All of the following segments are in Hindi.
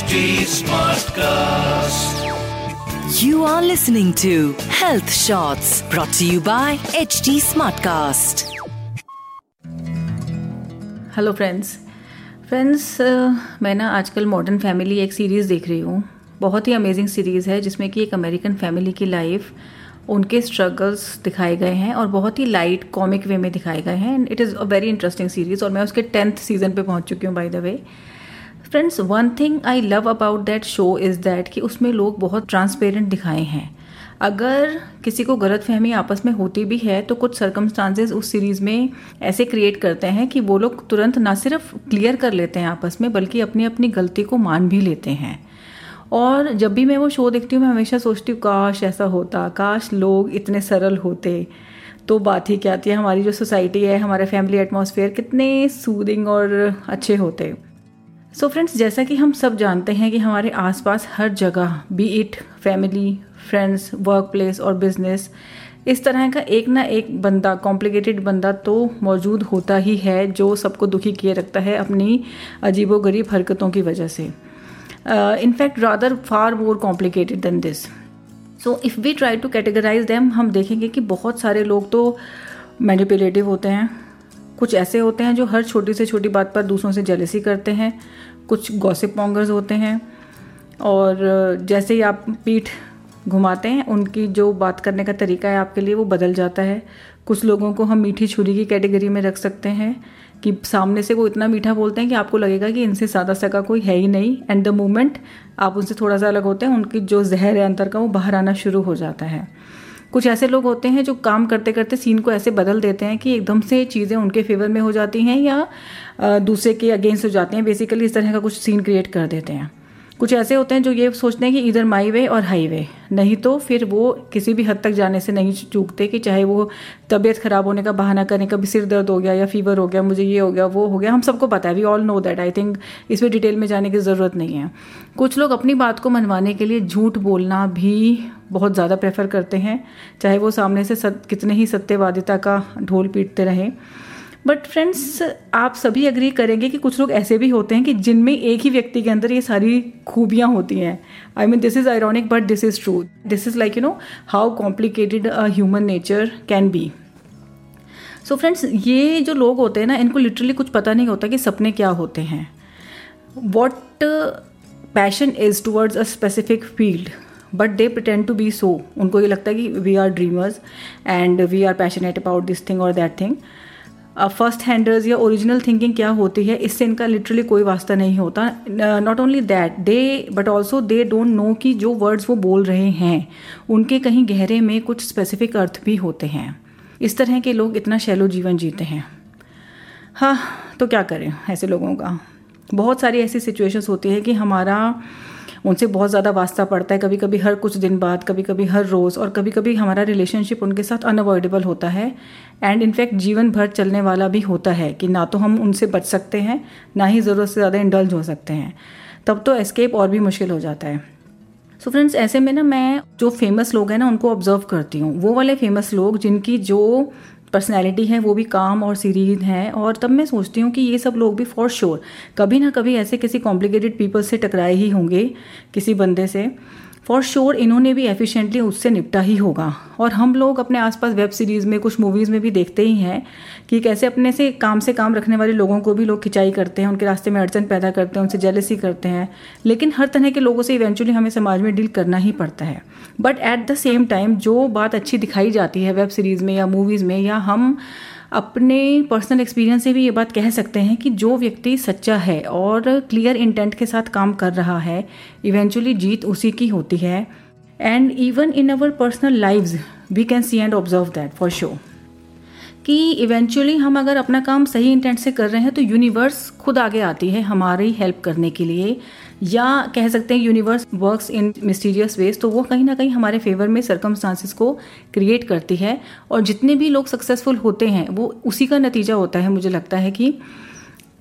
HT Smartcast. You are listening to Health Shots brought to you by HT Smartcast. Hello friends friends मैं ना आजकल मॉडर्न फैमिली एक सीरीज़ देख रही हूँ बहुत ही अमेजिंग सीरीज़ है जिसमें कि एक अमेरिकन फैमिली की लाइफ उनके स्ट्रगल्स दिखाए गए हैं और बहुत ही लाइट कॉमिक वे में दिखाए गए हैं and it is a very interesting series और मैं उसके टेंथ सीज़न पे पहुँच चुकी हूँ by the way friends one thing I love about that show is that कि उसमें लोग बहुत ट्रांसपेरेंट दिखाए हैं। अगर किसी को गलत फहमी आपस में होती भी है तो कुछ सर्कमस्टांसेस उस सीरीज़ में ऐसे क्रिएट करते हैं कि वो लोग तुरंत ना सिर्फ़ क्लियर कर लेते हैं आपस में, बल्कि अपनी अपनी गलती को मान भी लेते हैं। और जब भी मैं वो शो देखती हूँ, मैं हमेशा सोचती हूँ, काश ऐसा होता, काश लोग इतने सरल होते। तो बात ही क्या है, हमारी जो सोसाइटी है, हमारे फैमिली एटमोसफेयर कितने सूदिंग और अच्छे होते। सो so फ्रेंड्स जैसा कि हम सब जानते हैं कि हमारे आसपास हर जगह be it family friends work place और बिज़नेस इस तरह का एक ना एक बंदा कॉम्प्लिकेटेड बंदा तो मौजूद होता ही है, जो सबको दुखी किए रखता है अपनी अजीबोगरीब हरकतों की वजह से। In fact fact far more complicated complicated this so if we try to categorise them हम देखेंगे कि बहुत सारे लोग तो मैनिपुलेटिव होते हैं। कुछ ऐसे होते हैं जो हर छोटी से छोटी बात पर दूसरों से जेलसी करते हैं, कुछ गॉसिप मॉन्गर्स होते हैं, और जैसे ही आप पीठ घुमाते हैं, उनकी जो बात करने का तरीका है आपके लिए वो बदल जाता है। कुछ लोगों को हम मीठी छुरी की कैटेगरी में रख सकते हैं कि सामने से वो इतना मीठा बोलते हैं कि आपको लगेगा कि इनसे सादा सका कोई है ही नहीं एंड द मोमेंट आप उनसे थोड़ा सा अलग होते हैं, उनकी जो जहर है अंतर का वो बाहर आना शुरू हो जाता है। कुछ ऐसे लोग होते हैं जो काम करते करते सीन को ऐसे बदल देते हैं कि एकदम से चीज़ें उनके फेवर में हो जाती हैं या दूसरे के अगेंस्ट हो जाते हैं। बेसिकली इस तरह का कुछ सीन क्रिएट कर देते हैं। कुछ ऐसे होते हैं जो ये सोचते हैं कि इधर माई वे और हाई वे नहीं तो फिर वो किसी भी हद तक जाने से नहीं चूकते कि चाहे वो तबीयत खराब होने का बहाना करें कभी सिर दर्द हो गया या फीवर हो गया मुझे ये हो गया वो हो गया। हम सबको पता है we all know that I think इसमें डिटेल में जाने की ज़रूरत नहीं है। कुछ लोग अपनी बात को मनवाने के लिए झूठ बोलना भी बहुत ज़्यादा प्रेफर करते हैं चाहे वो सामने से सत, कितने ही सत्यवादिता का ढोल पीटते रहें। बट फ्रेंड्स आप सभी अग्री करेंगे कि कुछ लोग ऐसे भी होते हैं कि जिनमें एक ही व्यक्ति के अंदर ये सारी खूबियाँ होती हैं। I mean this is ironic but this is true this is like you know how complicated human nature can be so friends ये जो लोग होते हैं ना, इनको लिटरली कुछ पता नहीं होता कि सपने क्या होते हैं। What passion is towards a specific field but they pretend to be so उनको ये लगता है कि we are dreamers and we are passionate about this thing और दैट थिंग फ़र्स्ट हैंडर्स या ओरिजिनल थिंकिंग क्या होती है, इससे इनका लिटरली कोई वास्ता नहीं होता। Not only that they but also they don't know कि जो वर्ड्स वो बोल रहे हैं, उनके कहीं गहरे में कुछ स्पेसिफिक अर्थ भी होते हैं। इस तरह के लोग इतना शैलो जीवन जीते हैं। हाँ तो क्या करें ऐसे लोगों का? बहुत सारी ऐसी सिचुएशंस होती है कि हमारा उनसे बहुत ज़्यादा वास्ता पड़ता है। कभी कभी हर कुछ दिन बाद कभी कभी हर रोज़ और कभी कभी हमारा रिलेशनशिप उनके साथ अनअवॉइडेबल होता है। एंड इनफैक्ट जीवन भर चलने वाला भी होता है कि ना तो हम उनसे बच सकते हैं, ना ही ज़रूरत से ज़्यादा इंडल्ज हो सकते हैं। तब तो एस्केप और भी मुश्किल हो जाता है। सो so फ्रेंड्स ऐसे में ना मैं जो फ़ेमस लोग हैं ना, उनको ऑब्ज़र्व करती हूँ। वो वाले फ़ेमस लोग जिनकी जो पर्सनैलिटी है, वो भी काम और सीरीज़ हैं और तब मैं सोचती हूँ कि ये सब लोग भी फॉर श्योर कभी ना कभी ऐसे किसी कॉम्प्लिकेटेड पीपल से टकराए ही होंगे किसी बंदे से। फॉर श्योर इन्होंने भी एफिशिएंटली उससे निपटा ही होगा। और हम लोग अपने आसपास वेब सीरीज़ में, कुछ मूवीज़ में भी देखते ही हैं कि कैसे अपने से काम से काम रखने वाले लोगों को भी लोग खिंचाई करते हैं, उनके रास्ते में अड़चन पैदा करते हैं, उनसे जेलसी करते हैं। लेकिन हर तरह के लोगों से इवेंचुअली हमें समाज में डील करना ही पड़ता है। But at the same time जो बात अच्छी दिखाई जाती है वेब सीरीज़ में या मूवीज़ में, या हम अपने पर्सनल एक्सपीरियंस से भी ये बात कह सकते हैं कि जो व्यक्ति सच्चा है और क्लियर इंटेंट के साथ काम कर रहा है इवेंचुअली जीत उसी की होती है. And even in our personal lives we can see and observe that for sure कि इवेंचुअली हम अगर अपना काम सही इंटेंट से कर रहे हैं तो यूनिवर्स खुद आगे आती है हमारी हेल्प करने के लिए। या कह सकते हैं universe works in mysterious ways तो वो कहीं ना कहीं हमारे फेवर में सरकमस्टांसिस को क्रिएट करती है। और जितने भी लोग सक्सेसफुल होते हैं, वो उसी का नतीजा होता है, मुझे लगता है कि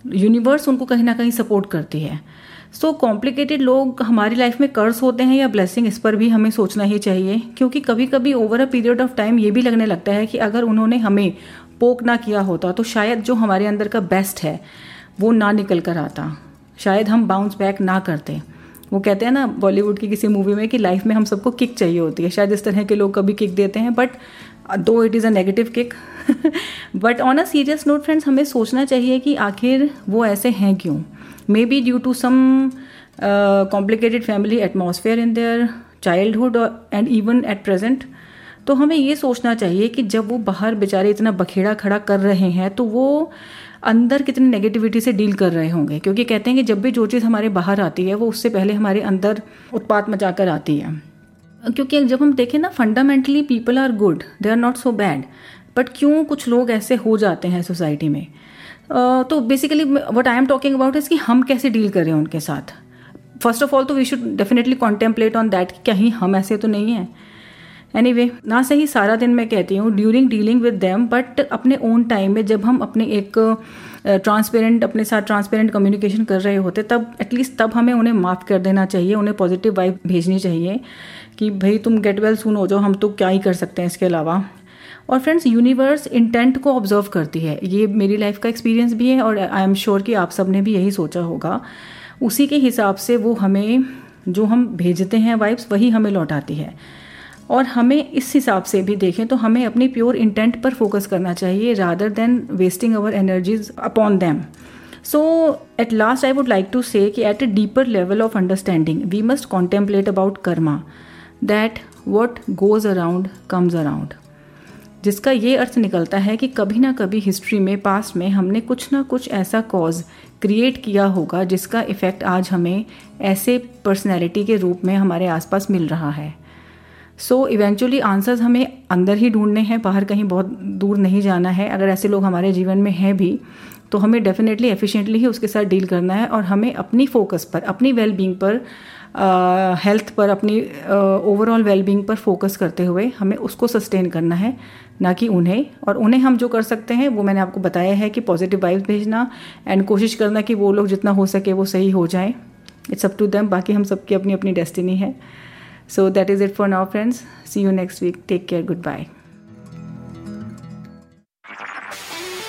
यूनिवर्स उनको कहीं ना कहीं सपोर्ट करती है। सो so, कॉम्प्लिकेटेड लोग हमारी लाइफ में कर्स होते हैं या ब्लेसिंग इस पर भी हमें सोचना ही चाहिए क्योंकि कभी कभी over a period of time ये भी लगने लगता है कि अगर उन्होंने हमें पोक ना किया होता तो शायद जो हमारे अंदर का बेस्ट है वो ना निकल कर आता। शायद हम बाउंस बैक ना करते। वो कहते हैं ना बॉलीवुड की किसी मूवी में कि लाइफ में हम सबको किक चाहिए होती है। शायद इस तरह के लोग कभी किक देते हैं but though it is a negative kick but on a serious note friends हमें सोचना चाहिए कि आखिर वो ऐसे हैं क्यों? Maybe due to some complicated family atmosphere in their childhood and even at present तो हमें ये सोचना चाहिए कि जब वो बाहर बेचारे इतना बखेड़ा खड़ा कर रहे हैं तो वो अंदर कितनी नेगेटिविटी से डील कर रहे होंगे? क्योंकि कहते हैं कि जब भी जो चीज़ हमारे बाहर आती है, वो उससे पहले हमारे अंदर उत्पात मचा कर आती है। क्योंकि जब हम देखें ना fundamentally people are good they are not so bad but क्यों कुछ लोग ऐसे हो जाते हैं सोसाइटी में? तो basically what I am talking about is कि हम कैसे डील करें उनके साथ? फ़र्स्ट ऑफ़ ऑल तो we should definitely contemplate on that कहीं हम ऐसे तो नहीं हैं। एनी anyway, ना सही सारा दिन मैं कहती हूँ during dealing with them but अपने ओन टाइम में जब हम अपने एक ट्रांसपेरेंट अपने साथ ट्रांसपेरेंट कम्युनिकेशन कर रहे होते तब एटलीस्ट तब हमें उन्हें माफ़ कर देना चाहिए उन्हें पॉजिटिव वाइब भेजनी चाहिए। कि भाई तुम गेट वेल सुन हो जाओ, हम तो क्या ही कर सकते हैं इसके अलावा। और फ्रेंड्स यूनिवर्स इंटेंट को ऑब्ज़र्व करती है। ये मेरी लाइफ का एक्सपीरियंस भी है और आई एम श्योर कि आप सबने भी यही सोचा होगा। उसी के हिसाब से वो हमें, जो हम भेजते हैं वाइब्स वही हमें लौटाती है। और हमें इस हिसाब से भी देखें तो हमें अपनी प्योर इंटेंट पर फोकस करना चाहिए rather than wasting our energies upon them so at last I would like to say कि at a deeper level of understanding we must contemplate about karma that what goes around comes around जिसका ये अर्थ निकलता है कि कभी ना कभी हिस्ट्री में पास्ट में हमने कुछ ना कुछ ऐसा कॉज क्रिएट किया होगा जिसका इफ़ेक्ट आज हमें ऐसे पर्सनैलिटी के रूप में हमारे आसपास मिल रहा है। सो इवेंचुअली आंसर्स हमें अंदर ही ढूँढने हैं, बाहर कहीं बहुत दूर नहीं जाना है। अगर ऐसे लोग हमारे जीवन में हैं भी तो हमें डेफिनेटली एफिशिएंटली ही उसके साथ डील करना है और हमें अपनी फोकस पर, अपनी वेल बींग पर हेल्थ पर अपनी ओवरऑल वेलबींग पर फोकस करते हुए हमें उसको सस्टेन करना है, ना कि उन्हें। और उन्हें हम जो कर सकते हैं, वो मैंने आपको बताया है कि पॉजिटिव वाइब्स भेजना एंड कोशिश करना कि वो लोग जितना हो सके वो सही हो जाए। इट्स अप टू दैम बाकी हम सबकी अपनी अपनी डेस्टिनी है। So that is it for for friends see you next week take care good Goodbye.